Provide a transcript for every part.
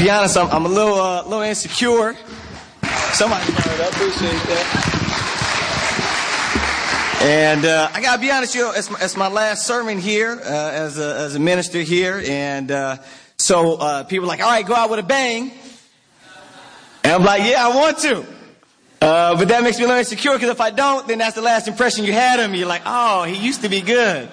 Be honest, I'm, I'm a little, uh, little insecure. Somebody it up. Appreciate that. And uh, I gotta be honest, you know, it's my, it's my last sermon here uh, as a as a minister here, and uh, so uh, people are like, "All right, go out with a bang," and I'm like, "Yeah, I want to," uh, but that makes me a little insecure because if I don't, then that's the last impression you had of me. You're like, "Oh, he used to be good."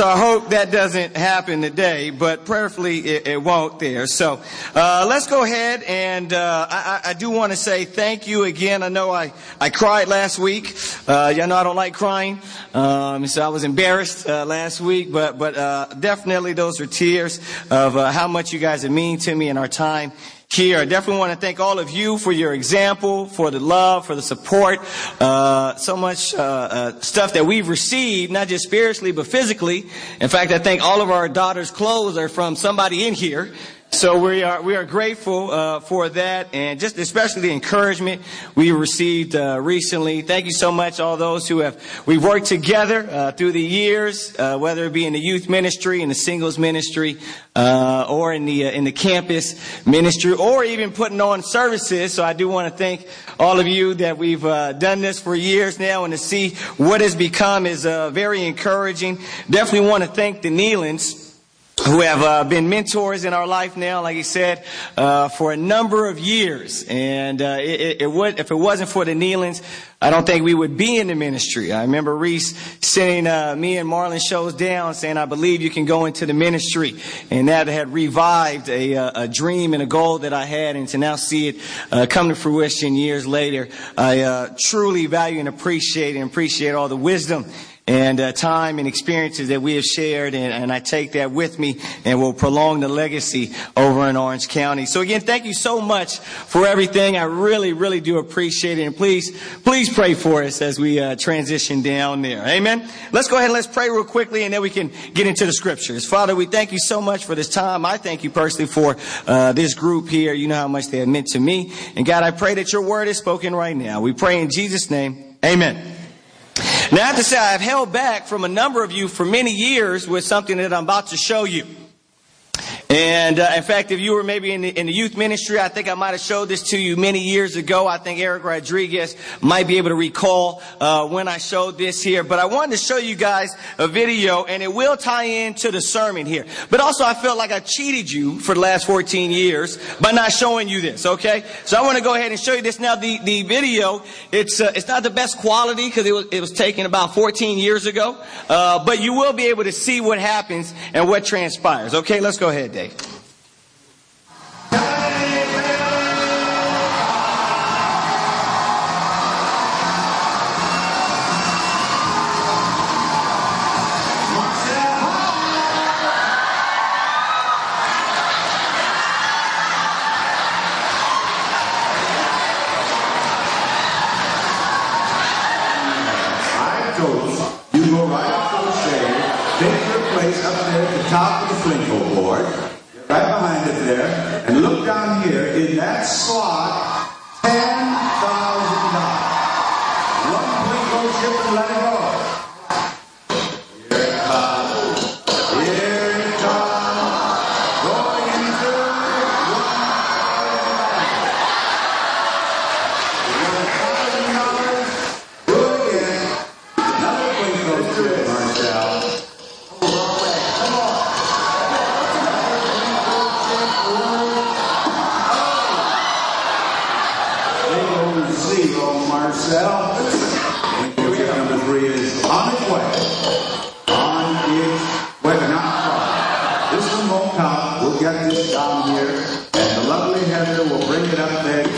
So I hope that doesn't happen today, but prayerfully it, it won't there. So uh, let's go ahead and uh, I, I, do want to say thank you again. I know I, I cried last week. Uh, y'all know I don't like crying, um, so I was embarrassed uh, last week, but but uh, definitely those are tears of uh, how much you guys have mean to me in our time here. I definitely want to thank all of you for your example, for the love, for the support. Uh, so much uh, uh, stuff that we've received, not just spiritually, but physically. In fact, I think all of our daughters' clothes are from somebody in here. So we are we are grateful uh, for that, and just especially the encouragement we received uh, recently. Thank you so much, all those who have we've worked together uh, through the years, uh, whether it be in the youth ministry, in the singles ministry, uh, or in the uh, in the campus ministry, or even putting on services. So I do want to thank all of you that we've done this for years now, and to see what has become is very encouraging. Definitely want to thank the Nealons who have uh, been mentors in our life now, like he said, uh, for a number of years. And uh, it, it, would, if it wasn't for the Nealons, I don't think we would be in the ministry. I remember Reese sending uh, me and Marlon shows down, saying, "I believe you can go into the ministry," and that had revived a, uh, a dream and a goal that I had, and to now see it uh, come to fruition years later, I truly value and appreciate and appreciate all the wisdom and uh, time and experiences that we have shared, and, and, I take that with me and will prolong the legacy over in Orange County. So again, thank you so much for everything. I really, really do appreciate it, and please, please pray for us as we uh, transition down there. Amen. Let's go ahead and let's pray real quickly, and then we can get into the scriptures. Father, we thank you so much for this time. I thank you personally for uh, this group here. You know how much they have meant to me, and God, I pray that your word is spoken right now. We pray in Jesus' name. Amen. Now, I have to say, I've held back from a number of you for many years with something that I'm about to show you. And uh, in fact, if you were maybe in the, in the, youth ministry, I think I might have showed this to you many years ago. I think Eric Rodriguez might be able to recall uh, when I showed this here. But I wanted to show you guys a video, and it will tie into the sermon here. But also, I felt like I cheated you for the last 14 years by not showing you this. Okay, so I want to go ahead and show you this now. The the video it's uh, it's not the best quality because it was it was taken about 14 years ago, uh, but you will be able to see what happens and what transpires. Okay, let's go ahead, Dave. You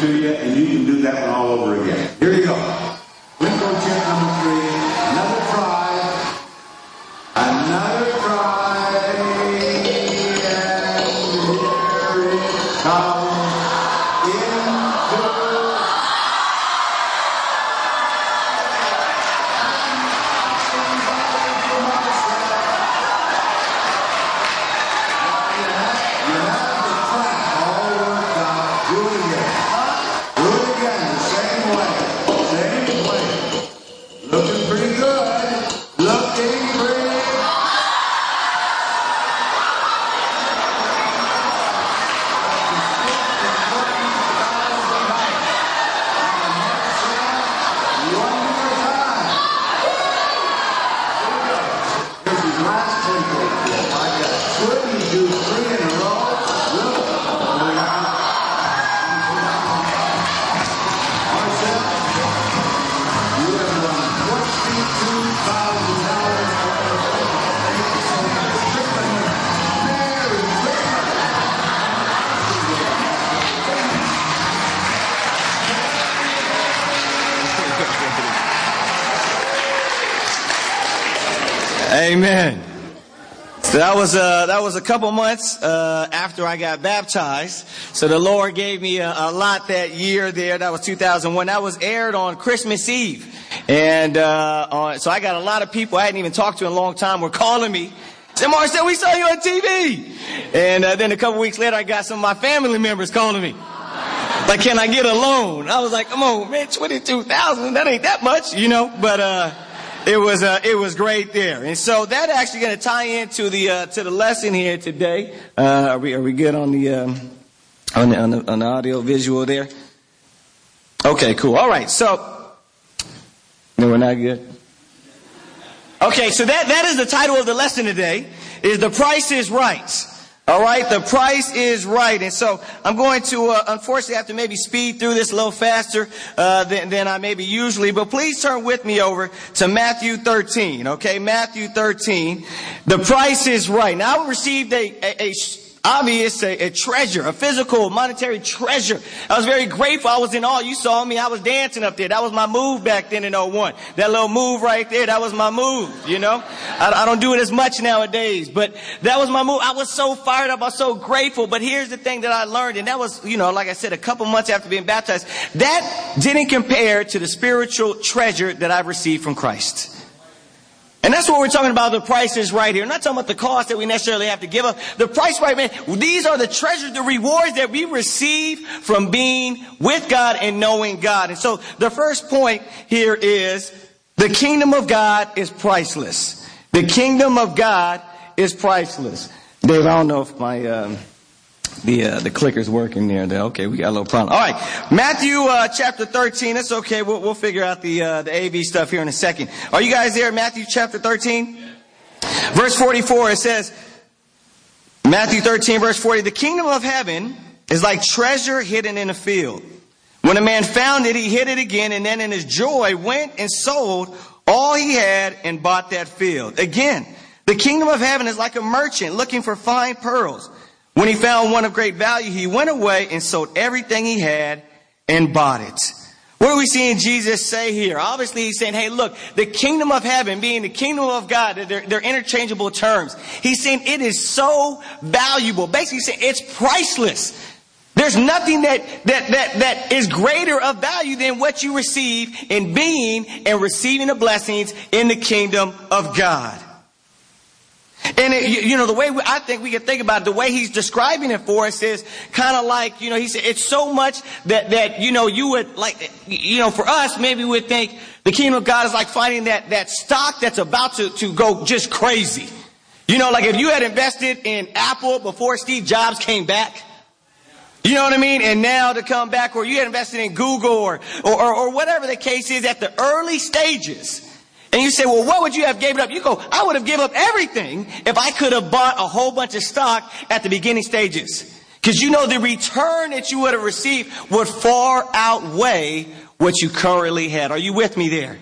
to you, and you can do that one all over again. Was uh, that was a couple months uh, after I got baptized. So the Lord gave me a, a, lot that year there. That was 2001. That was aired on Christmas Eve, and uh, on, so I got a lot of people I hadn't even talked to in a long time were calling me. Said Marcel, we saw you on TV, and uh, then a couple weeks later, I got some of my family members calling me. Like, can I get a loan? I was like, come on, man, twenty-two thousand. That ain't that much, you know. But uh, it was uh, it was great there, and so that actually going to tie into the uh, to the lesson here today. Uh, are we are we good on the, um, on the on the on the audio visual there? Okay, cool. All right, so no, we're not good. Okay, so that that is the title of the lesson today. Is the price is right. All right, the price is right, and so I'm going to uh, unfortunately have to maybe speed through this a little faster uh, than, than, I maybe usually. But please turn with me over to Matthew 13. Okay, Matthew 13. The price is right. Now I received a, a, a obvious, a, a, treasure, a physical, monetary treasure. I was very grateful. I was in awe. You saw me. I was dancing up there. That was my move back then in 01. That little move right there, that was my move, you know? I, I don't do it as much nowadays, but that was my move. I was so fired up. I was so grateful. But here's the thing that I learned, and that was, you know, like I said, a couple months after being baptized. That didn't compare to the spiritual treasure that I've received from Christ. And that's what we're talking about. The price is right here. Not talking about the cost that we necessarily have to give up. The price right, man. These are the treasures, the rewards that we receive from being with God and knowing God. And so the first point here is the kingdom of God is priceless. The kingdom of God is priceless. Dave, I don't know if my, um, the uh, the clicker's working there. Okay, we got a little problem. All right, Matthew uh, chapter 13. That's okay. We'll, we'll figure out the uh, the AV stuff here in a second. Are you guys there? Matthew chapter 13, verse 44. It says, Matthew 13, verse 40. The kingdom of heaven is like treasure hidden in a field. When a man found it, he hid it again, and then in his joy went and sold all he had and bought that field. Again, the kingdom of heaven is like a merchant looking for fine pearls. When he found one of great value, he went away and sold everything he had and bought it. What are we seeing Jesus say here? Obviously, he's saying, hey, look, the kingdom of heaven being the kingdom of God, they're, they're interchangeable terms. He's saying it is so valuable. Basically, he's saying it's priceless. There's nothing that, that, that, that is greater of value than what you receive in being and receiving the blessings in the kingdom of God. And it, you know, the way we, I think we can think about it, the way he's describing it for us is kind of like, you know, he said, it's so much that, that, you know, you would like, you know, for us, maybe we would think the kingdom of God is like finding that, that stock that's about to, to go just crazy. You know, like if you had invested in Apple before Steve Jobs came back, you know what I mean? And now to come back, or you had invested in Google or, or, or whatever the case is at the early stages, and you say, well, what would you have given up? You go, I would have given up everything if I could have bought a whole bunch of stock at the beginning stages. Because you know the return that you would have received would far outweigh what you currently had. Are you with me there?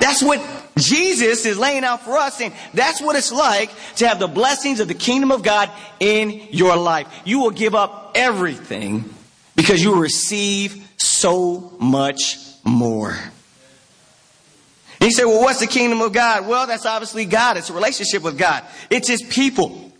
That's what Jesus is laying out for us, saying that's what it's like to have the blessings of the kingdom of God in your life. You will give up everything because you will receive so much more. He said, well, what's the kingdom of God? Well, that's obviously God. It's a relationship with God. It's His people.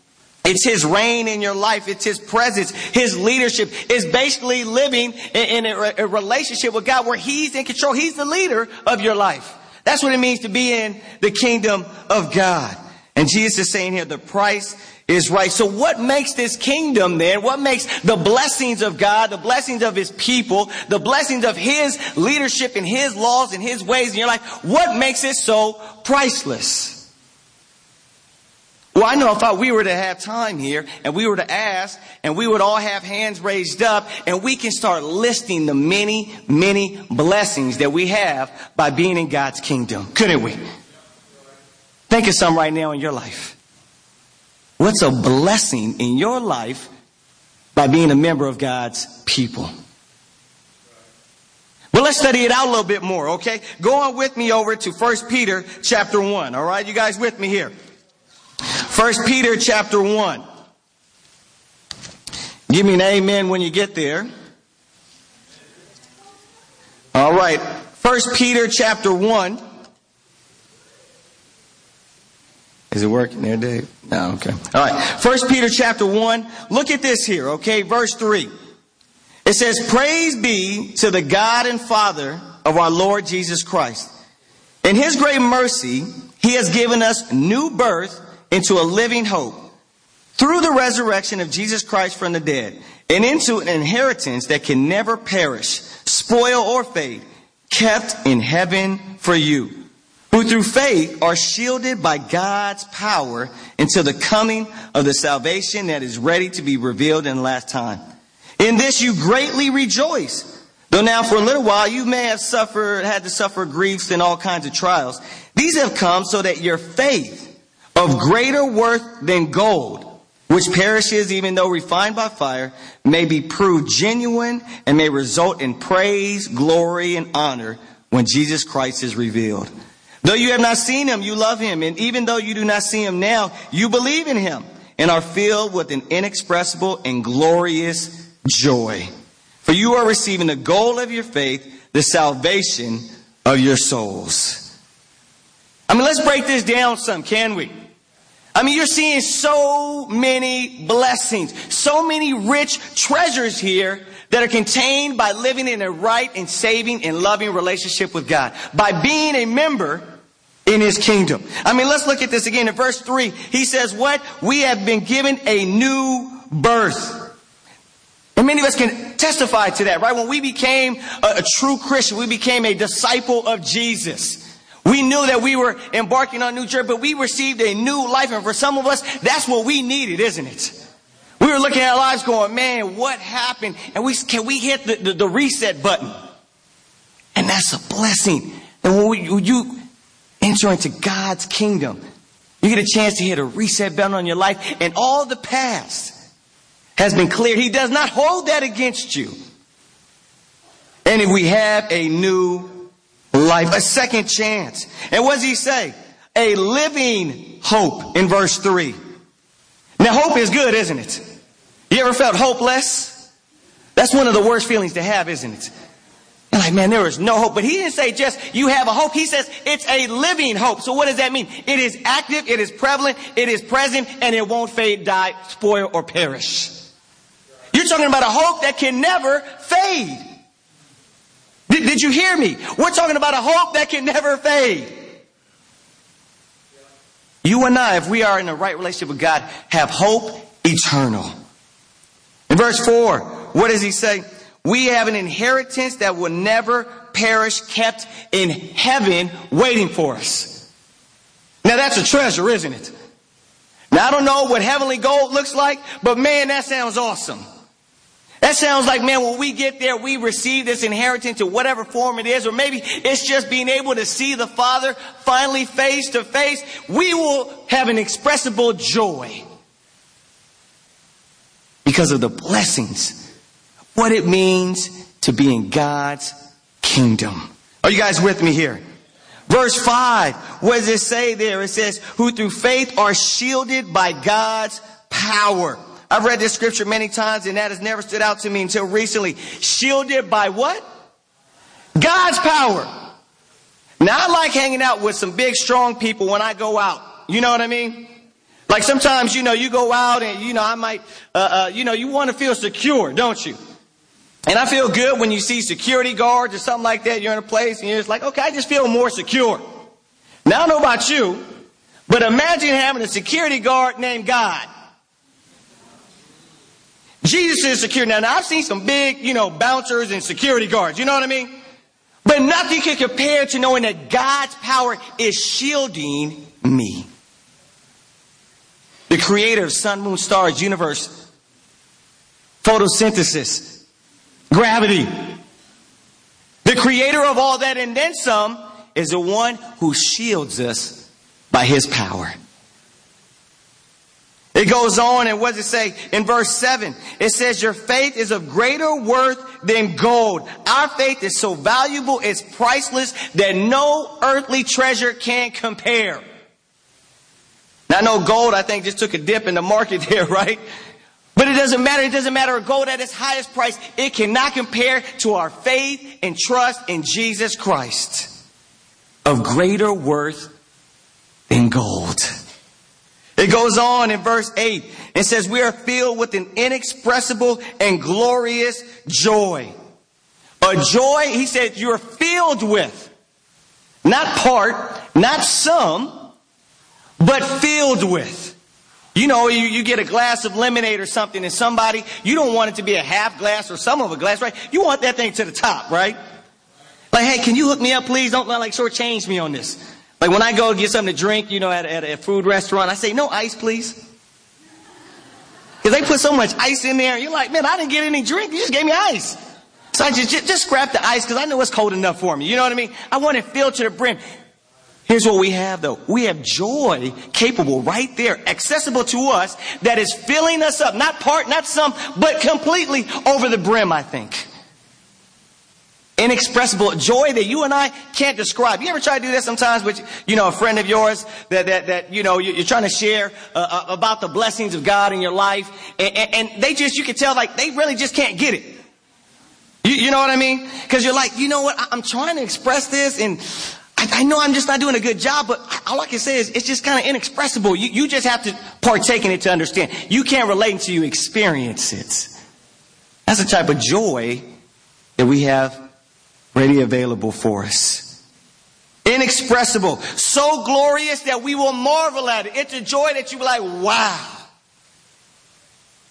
It's His reign in your life. It's His presence. His leadership is basically living in a relationship with God where He's in control. He's the leader of your life. That's what it means to be in the kingdom of God. And Jesus is saying here, the price is right. So what makes this kingdom then? What makes the blessings of God, the blessings of His people, the blessings of His leadership and His laws and His ways in your life, what makes it so priceless? Well, I know if I, we were to have time here and we were to ask and we would all have hands raised up and we can start listing the many, many blessings that we have by being in God's kingdom, couldn't we? Think of some right now in your life. What's a blessing in your life by being a member of God's people? Well, let's study it out a little bit more, okay? Go on with me over to 1 Peter chapter 1, all right? You guys with me here? 1 Peter chapter 1. Give me an amen when you get there. All right. 1 Peter chapter 1. Is it working there, Dave? No, okay. All right. First Peter chapter 1. Look at this here, okay? Verse 3. It says, Praise be to the God and Father of our Lord Jesus Christ. In his great mercy, he has given us new birth into a living hope through the resurrection of Jesus Christ from the dead and into an inheritance that can never perish, spoil, or fade, kept in heaven for you, who through faith are shielded by God's power until the coming of the salvation that is ready to be revealed in the last time. In this you greatly rejoice. Though now for a little while you may have suffered, had to suffer griefs and all kinds of trials. These have come so that your faith of greater worth than gold, which perishes even though refined by fire, may be proved genuine and may result in praise, glory, and honor when Jesus Christ is revealed. Though you have not seen him, you love him. And even though you do not see him now, you believe in him and are filled with an inexpressible and glorious joy. For you are receiving the goal of your faith, the salvation of your souls. I mean, let's break this down some, can we? I mean, you're seeing so many blessings, so many rich treasures here that are contained by living in a right and saving and loving relationship with God, by being a member in his kingdom. I mean, let's look at this again. In verse 3, he says, What? We have been given a new birth. And many of us can testify to that, right? When we became a, a true Christian, we became a disciple of Jesus. We knew that we were embarking on a new journey, but we received a new life. And for some of us, that's what we needed, isn't it? We were looking at our lives going, man, what happened? And we, can we hit the, the, the reset button? And that's a blessing. And when, we, you enter into God's kingdom, you get a chance to hit a reset button on your life and all the past has been cleared. He does not hold that against you. And if we have a new life, a second chance. And what does he say? A living hope in verse 3. Now, hope is good, isn't it? You ever felt hopeless? That's one of the worst feelings to have, isn't it? Like, man, there is no hope. But he didn't say just you have a hope. He says it's a living hope. So what does that mean? It is active, it is prevalent, it is present, and it won't fade, die, spoil, or perish. You're talking about a hope that can never fade. Did, did you hear me? We're talking about a hope that can never fade. You and I, if we are in the right relationship with God, have hope eternal. In verse 4, what does he say? We have an inheritance that will never perish, kept in heaven, waiting for us. Now that's a treasure, isn't it? Now I don't know what heavenly gold looks like, but man, that sounds awesome. That sounds like, man, when we get there, we receive this inheritance in whatever form it is, or maybe it's just being able to see the Father finally face to face. We will have an expressible joy because of the blessings, what it means to be in God's kingdom. Are you guys with me here? Verse 5, what does it say there? It says, who through faith are shielded by God's power. I've read this scripture many times and that has never stood out to me until recently. Shielded by what? God's power. Now I like hanging out with some big strong people when I go out. You know what I mean? Like sometimes, you know, you go out and, you know, I might, uh, uh, you know, you want to feel secure, don't you? And I feel good when you see security guards or something like that. You're in a place and you're just like, okay, I just feel more secure. Now I don't know about you, but imagine having a security guard named God. Jesus is secure. Now, now, I've seen some big, you know, bouncers and security guards. You know what I mean? But nothing can compare to knowing that God's power is shielding me. The creator of sun, moon, stars, universe, photosynthesis, gravity. The creator of all that and then some is the one who shields us by his power. It goes on, and what does it say in verse 7? It says, Your faith is of greater worth than gold. Our faith is so valuable, it's priceless, that no earthly treasure can compare. Now, I know gold, I think, just took a dip in the market there, right? It doesn't matter. It doesn't matter. Gold at its highest price, it cannot compare to our faith and trust in Jesus Christ of greater worth than gold. It goes on in verse 8 and says, We are filled with an inexpressible and glorious joy. A joy, he said, you're filled with. Not part, not some, but filled with. You know, you, you get a glass of lemonade or something and somebody, you don't want it to be a half glass or some of a glass, right? You want that thing to the top, right? Like, hey, can you hook me up, please? Don't like shortchange me on this. Like when I go get something to drink, you know, at, at a food restaurant, I say, no ice, please. Because they put so much ice in there, you're like, man, I didn't get any drink. You just gave me ice. So I just, just, just scrap the ice because I know it's cold enough for me. You know what I mean? I want it filled to the brim. Here's what we have though. We have joy capable right there, accessible to us, that is filling us up. Not part, not some, but completely over the brim, I think. Inexpressible joy that you and I can't describe. You ever try to do that sometimes with, you know, a friend of yours that, that, that you know, you're trying to share uh, uh, about the blessings of God in your life and, and, they just, you can tell like they really just can't get it. You, you know what I mean? Cause you're like, you know what? I'm trying to express this and I, I know I'm just not doing a good job, but all I can say is it's just kind of inexpressible. You, you just have to partake in it to understand. You can't relate until you experience it. That's the type of joy that we have ready available for us. Inexpressible. So glorious that we will marvel at it. It's a joy that you be like, wow.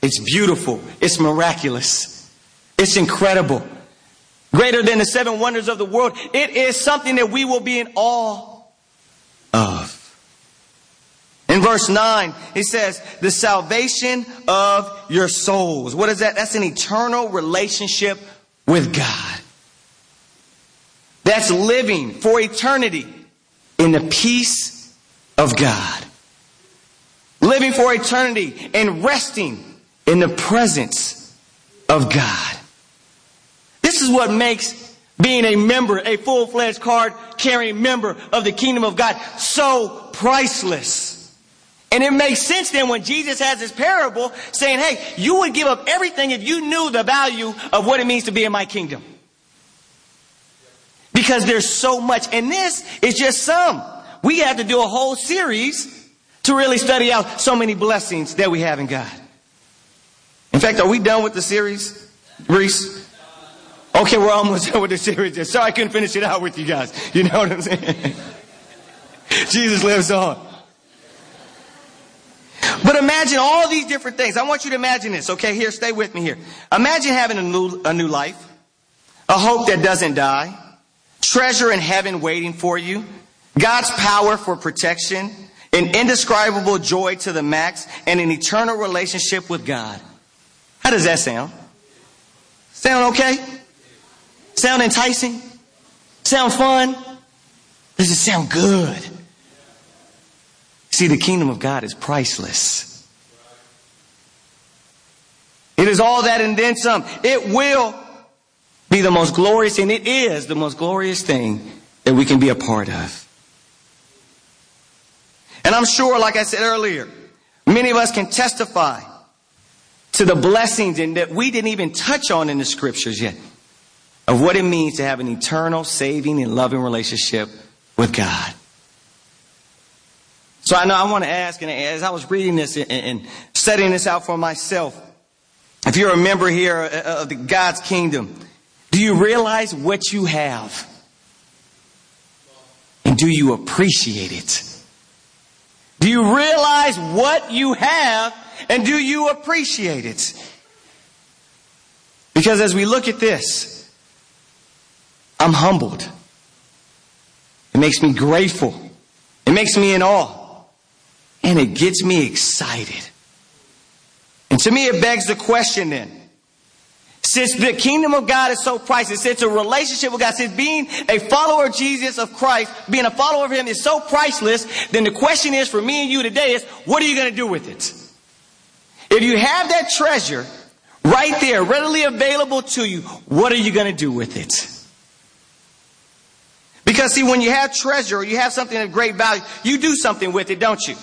It's beautiful. It's miraculous. It's incredible greater than the seven wonders of the world. It is something that we will be in awe of. In verse 9, it says, the salvation of your souls. What is that? That's an eternal relationship with God. That's living for eternity in the peace of God. Living for eternity and resting in the presence of God. Is what makes being a member, a full-fledged card carrying member of the kingdom of God so priceless. And it makes sense then when Jesus has this parable saying, hey, you would give up everything if you knew the value of what it means to be in my kingdom. Because there's so much. And this is just some. We have to do a whole series to really study out so many blessings that we have in God. In fact, are we done with the series, Reese? Okay, we're almost done with the series. Sorry I couldn't finish it out with you guys. You know what I'm saying? Jesus lives on. But imagine all these different things. I want you to imagine this. Okay, here, stay with me here. Imagine having a new, a new life, a hope that doesn't die, treasure in heaven waiting for you, God's power for protection, an indescribable joy to the max, and an eternal relationship with God. How does that sound? Sound okay? Sound enticing? Sound fun? Does it sound good? See, the kingdom of God is priceless. It is all that and then some. It will be the most glorious, and it is the most glorious thing that we can be a part of. And I'm sure, like I said earlier, many of us can testify to the blessings and that we didn't even touch on in the scriptures yet of what it means to have an eternal, saving, and loving relationship with God. So I know I want to ask, and as I was reading this and, setting this out for myself, if you're a member here uh, of the God's kingdom, do you realize what you have? And do you appreciate it? Do you realize what you have and do you appreciate it? Because as we look at this, I'm humbled. It makes me grateful. It makes me in awe. And it gets me excited. And to me, it begs the question then. Since the kingdom of God is so priceless, since a relationship with God, since being a follower of Jesus of Christ, being a follower of Him is so priceless, then the question is for me and you today is, what are you going to do with it? If you have that treasure right there, readily available to you, what are you going to do with it? Because see, when you have treasure or you have something of great value, you do something with it, don't you?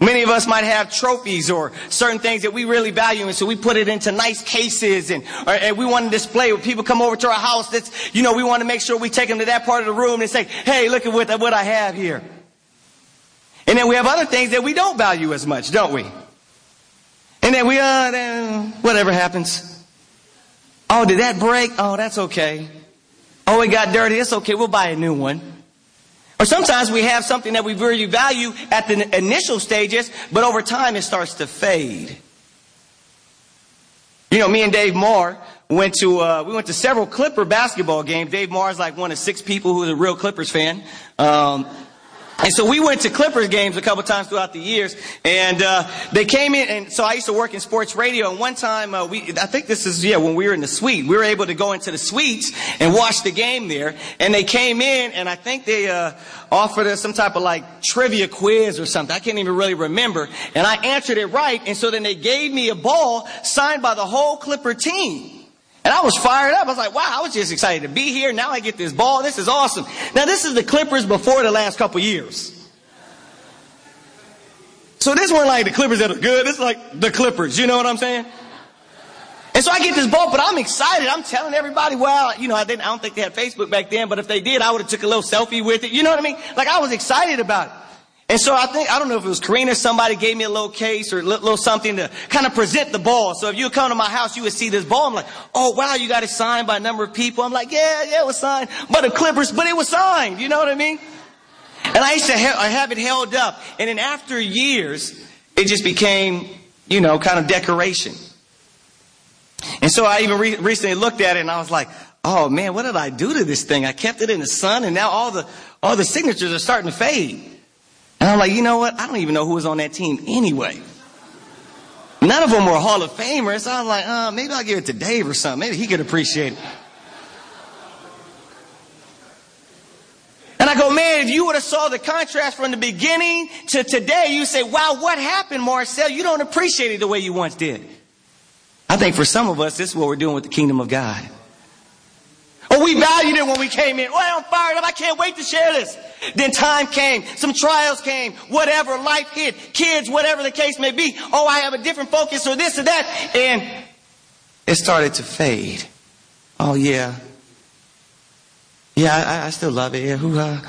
Many of us might have trophies or certain things that we really value, and so we put it into nice cases, and, or, and we want to display. When people come over to our house, that's you know we want to make sure we take them to that part of the room and say, "Hey, look at what what I have here." And then we have other things that we don't value as much, don't we? And then we, uh, then whatever happens. Oh, did that break? Oh, that's okay. Oh, it got dirty. It's okay. We'll buy a new one. Or sometimes we have something that we really value at the initial stages, but over time it starts to fade. You know, me and Dave Moore went to uh, we went to several Clipper basketball games. Dave Moore is like one of six people who's a real Clippers fan. Um, and so we went to Clippers games a couple times throughout the years, and uh, they came in. And so I used to work in sports radio. And one time, uh, we I think this is yeah when we were in the suite, we were able to go into the suites and watch the game there. And they came in, and I think they uh, offered us some type of like trivia quiz or something. I can't even really remember. And I answered it right, and so then they gave me a ball signed by the whole Clipper team. And I was fired up. I was like, wow, I was just excited to be here. Now I get this ball. This is awesome. Now this is the Clippers before the last couple years. So this weren't like the Clippers that are good. This is like the Clippers. You know what I'm saying? And so I get this ball, but I'm excited. I'm telling everybody, well, you know, I didn't, I don't think they had Facebook back then, but if they did, I would have took a little selfie with it. You know what I mean? Like I was excited about it. And so I think, I don't know if it was Karina, somebody gave me a little case or a little something to kind of present the ball. So if you come to my house, you would see this ball. I'm like, oh wow, you got it signed by a number of people. I'm like, yeah, yeah, it was signed by the Clippers, but it was signed. You know what I mean? And I used to ha- I have it held up. And then after years, it just became, you know, kind of decoration. And so I even re- recently looked at it and I was like, oh man, what did I do to this thing? I kept it in the sun and now all the, all the signatures are starting to fade. And I'm like, you know what? I don't even know who was on that team anyway. None of them were Hall of Famers. So I'm like, uh, maybe I'll give it to Dave or something. Maybe he could appreciate it. And I go, man, if you would have saw the contrast from the beginning to today, you say, wow, what happened, Marcel? You don't appreciate it the way you once did. I think for some of us, this is what we're doing with the kingdom of God. Oh, we valued it when we came in. Oh, I'm fired up. I can't wait to share this. Then time came, some trials came, whatever, life hit, kids, whatever the case may be. Oh, I have a different focus or this or that. And it started to fade. Oh, yeah. Yeah, I, I still love it. Yeah, who, uh,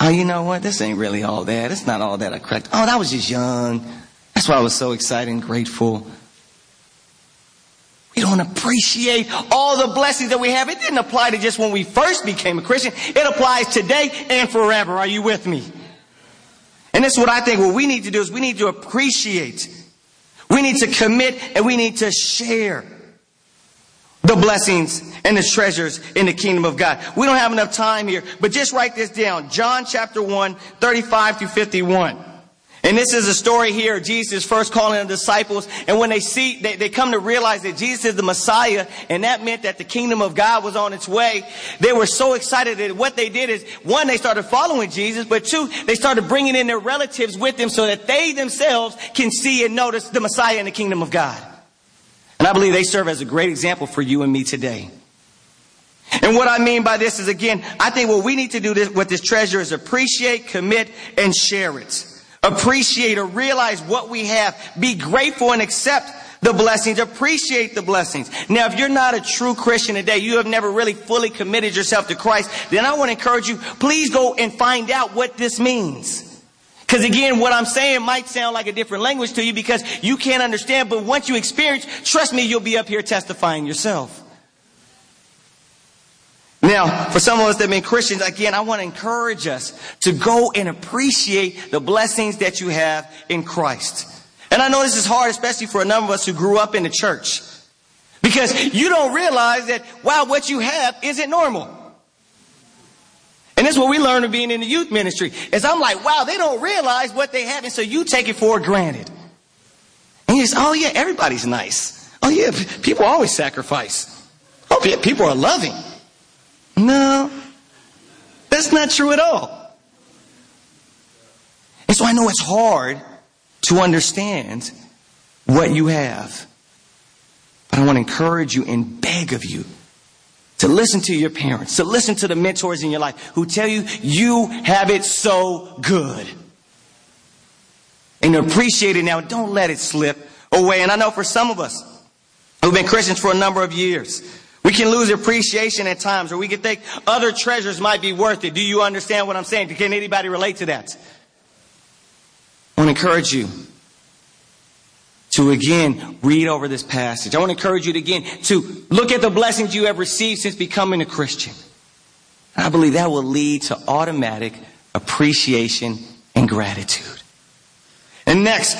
oh, you know what? This ain't really all that. It's not all that I cracked. Oh, that was just young. That's why I was so excited and grateful. We don't appreciate all the blessings that we have. It didn't apply to just when we first became a Christian. It applies today and forever. Are you with me? And this is what I think what we need to do is we need to appreciate. We need to commit and we need to share the blessings and the treasures in the kingdom of God. We don't have enough time here, but just write this down. John chapter 1, 35 through 51. And this is a story here. Jesus first calling the disciples. And when they see, they, they come to realize that Jesus is the Messiah. And that meant that the kingdom of God was on its way. They were so excited that what they did is, one, they started following Jesus. But two, they started bringing in their relatives with them so that they themselves can see and notice the Messiah in the kingdom of God. And I believe they serve as a great example for you and me today. And what I mean by this is again, I think what we need to do this, with this treasure is appreciate, commit, and share it appreciate or realize what we have, be grateful and accept the blessings, appreciate the blessings. Now, if you're not a true Christian today, you have never really fully committed yourself to Christ, then I want to encourage you, please go and find out what this means. Because again, what I'm saying might sound like a different language to you because you can't understand, but once you experience, trust me, you'll be up here testifying yourself. Now, for some of us that have been Christians, again, I want to encourage us to go and appreciate the blessings that you have in Christ. And I know this is hard, especially for a number of us who grew up in the church. Because you don't realize that, wow, what you have isn't normal. And this is what we learned of being in the youth ministry. Is I'm like, wow, they don't realize what they have, and so you take it for granted. And you say, oh yeah, everybody's nice. Oh yeah, people always sacrifice. Oh yeah, people are loving. No, that's not true at all. And so I know it's hard to understand what you have. But I want to encourage you and beg of you to listen to your parents, to listen to the mentors in your life who tell you you have it so good. And appreciate it now. Don't let it slip away. And I know for some of us who've been Christians for a number of years, we can lose appreciation at times, or we can think other treasures might be worth it. Do you understand what I'm saying? Can anybody relate to that? I want to encourage you to again read over this passage. I want to encourage you to again to look at the blessings you have received since becoming a Christian. I believe that will lead to automatic appreciation and gratitude. And next,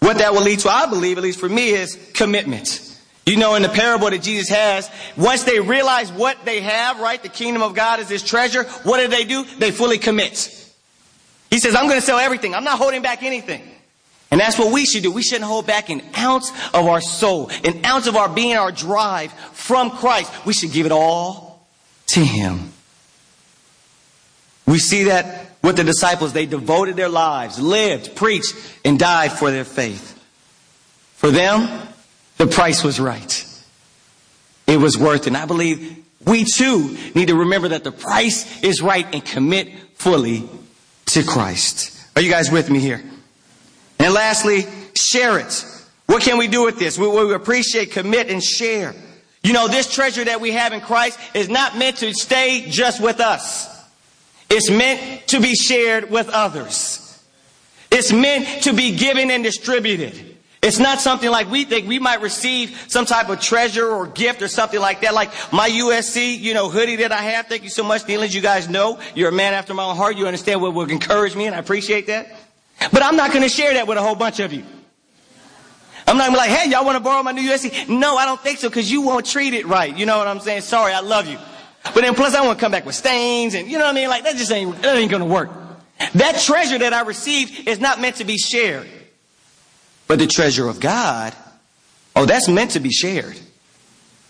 what that will lead to, I believe, at least for me, is commitment. You know, in the parable that Jesus has, once they realize what they have, right, the kingdom of God is this treasure, what do they do? They fully commit. He says, I'm going to sell everything. I'm not holding back anything. And that's what we should do. We shouldn't hold back an ounce of our soul, an ounce of our being, our drive from Christ. We should give it all to Him. We see that with the disciples. They devoted their lives, lived, preached, and died for their faith. For them, the price was right. It was worth it. And I believe we too need to remember that the price is right and commit fully to Christ. Are you guys with me here? And lastly, share it. What can we do with this? We, we appreciate, commit, and share. You know, this treasure that we have in Christ is not meant to stay just with us. It's meant to be shared with others. It's meant to be given and distributed. It's not something like we think we might receive some type of treasure or gift or something like that. Like my USC, you know, hoodie that I have. Thank you so much, Neil. As you guys know, you're a man after my own heart. You understand what would encourage me and I appreciate that. But I'm not going to share that with a whole bunch of you. I'm not like, hey, y'all want to borrow my new USC? No, I don't think so because you won't treat it right. You know what I'm saying? Sorry, I love you. But then plus I want to come back with stains and you know what I mean? Like that just ain't, that ain't to work. That treasure that I received is not meant to be shared. But the treasure of God, oh, that's meant to be shared.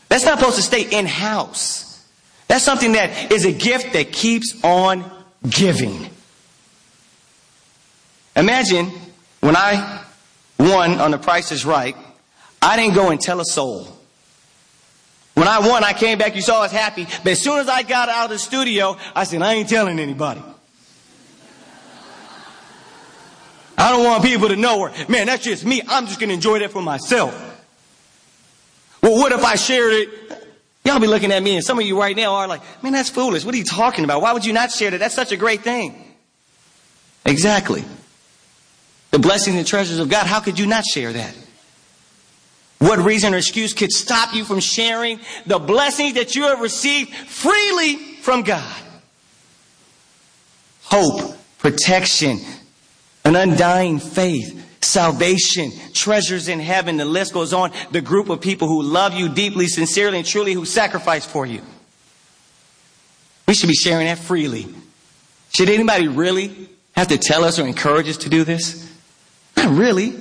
That's not supposed to stay in house. That's something that is a gift that keeps on giving. Imagine when I won on The Price is Right, I didn't go and tell a soul. When I won, I came back, you saw I was happy. But as soon as I got out of the studio, I said, I ain't telling anybody. I don't want people to know her. Man, that's just me. I'm just going to enjoy that for myself. Well, what if I shared it? Y'all be looking at me and some of you right now are like, man, that's foolish. What are you talking about? Why would you not share that? That's such a great thing. Exactly. The blessings and treasures of God. How could you not share that? What reason or excuse could stop you from sharing the blessings that you have received freely from God? Hope, protection, an undying faith, salvation, treasures in heaven. The list goes on. The group of people who love you deeply, sincerely, and truly, who sacrifice for you. We should be sharing that freely. Should anybody really have to tell us or encourage us to do this? Not really.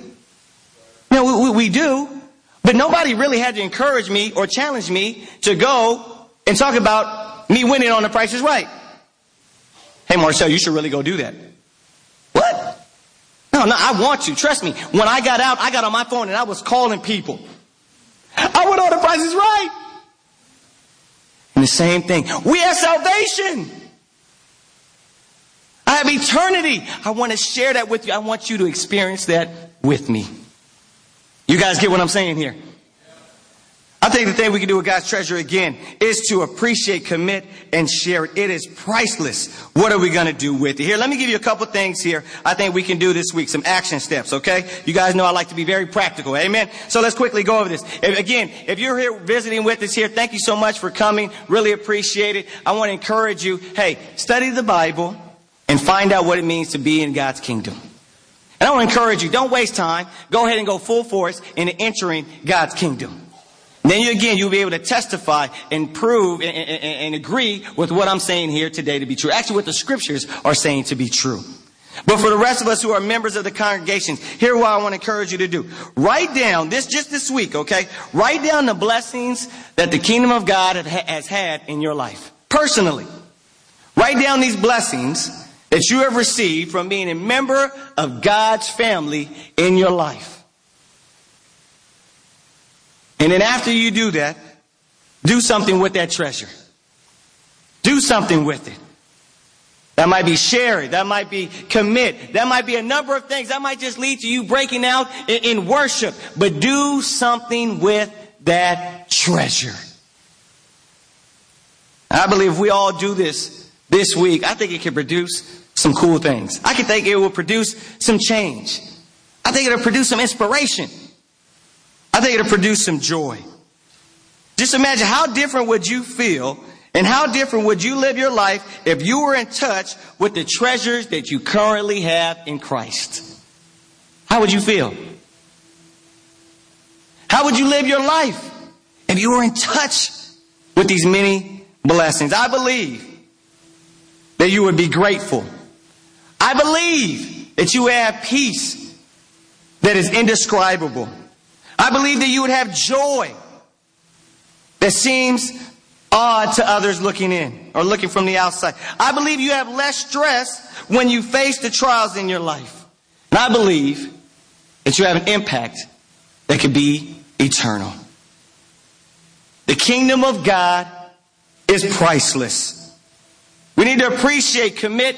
No, we, we do. But nobody really had to encourage me or challenge me to go and talk about me winning on the price is right. Hey, Marcel, you should really go do that. No, I want to. Trust me. When I got out, I got on my phone and I was calling people. I went on the prices right. And the same thing. We have salvation. I have eternity. I want to share that with you. I want you to experience that with me. You guys get what I'm saying here? I think the thing we can do with God's treasure again is to appreciate, commit, and share it. It is priceless. What are we going to do with it? Here, let me give you a couple things here I think we can do this week. Some action steps, okay? You guys know I like to be very practical. Amen? So let's quickly go over this. If, again, if you're here visiting with us here, thank you so much for coming. Really appreciate it. I want to encourage you, hey, study the Bible and find out what it means to be in God's kingdom. And I want to encourage you, don't waste time. Go ahead and go full force into entering God's kingdom. Then you again, you'll be able to testify and prove and, and, and, agree with what I'm saying here today to be true. Actually, what the scriptures are saying to be true. But for the rest of us who are members of the congregation, here's what I want to encourage you to do. Write down this just this week, okay? Write down the blessings that the kingdom of God has had in your life. Personally. Write down these blessings that you have received from being a member of God's family in your life. And then after you do that, do something with that treasure. Do something with it. That might be share it. That might be commit. That might be a number of things. That might just lead to you breaking out in, in worship. But do something with that treasure. I believe if we all do this this week, I think it can produce some cool things. I can think it will produce some change. I think it'll produce some inspiration. I think it'll produce some joy. Just imagine how different would you feel and how different would you live your life if you were in touch with the treasures that you currently have in Christ? How would you feel? How would you live your life if you were in touch with these many blessings? I believe that you would be grateful. I believe that you have peace that is indescribable. I believe that you would have joy that seems odd to others looking in or looking from the outside. I believe you have less stress when you face the trials in your life. And I believe that you have an impact that could be eternal. The kingdom of God is priceless. We need to appreciate, commit,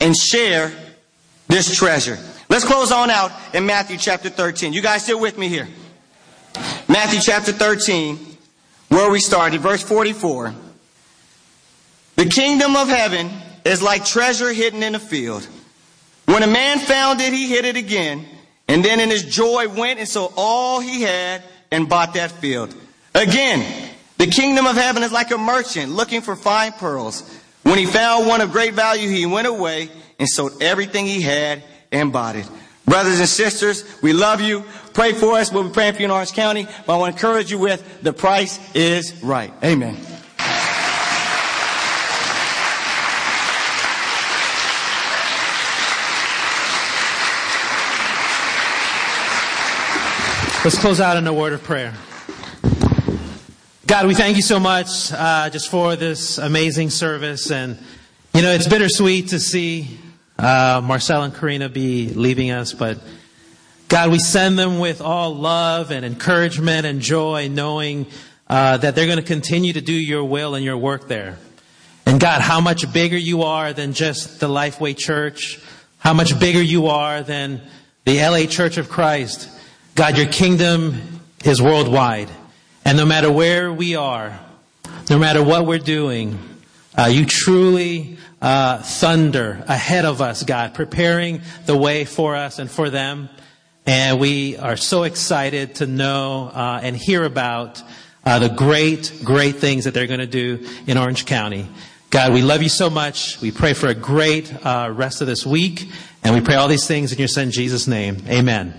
and share this treasure. Let's close on out in Matthew chapter 13. You guys still with me here? Matthew chapter 13, where we started, verse 44. The kingdom of heaven is like treasure hidden in a field. When a man found it, he hid it again, and then in his joy went and sold all he had and bought that field. Again, the kingdom of heaven is like a merchant looking for fine pearls. When he found one of great value, he went away and sold everything he had bought. Brothers and sisters, we love you. Pray for us. We'll be praying for you in Orange County. But I want to encourage you with the price is right. Amen. Let's close out in a word of prayer. God, we thank you so much uh, just for this amazing service. And, you know, it's bittersweet to see uh, Marcel and Karina be leaving us, but God, we send them with all love and encouragement and joy, knowing uh, that they're going to continue to do your will and your work there. And God, how much bigger you are than just the Lifeway Church, how much bigger you are than the LA Church of Christ. God, your kingdom is worldwide. And no matter where we are, no matter what we're doing, uh, you truly uh, thunder ahead of us, God, preparing the way for us and for them. And we are so excited to know uh, and hear about uh, the great, great things that they're going to do in Orange County. God, we love you so much. We pray for a great uh, rest of this week. And we pray all these things in your son Jesus' name. Amen.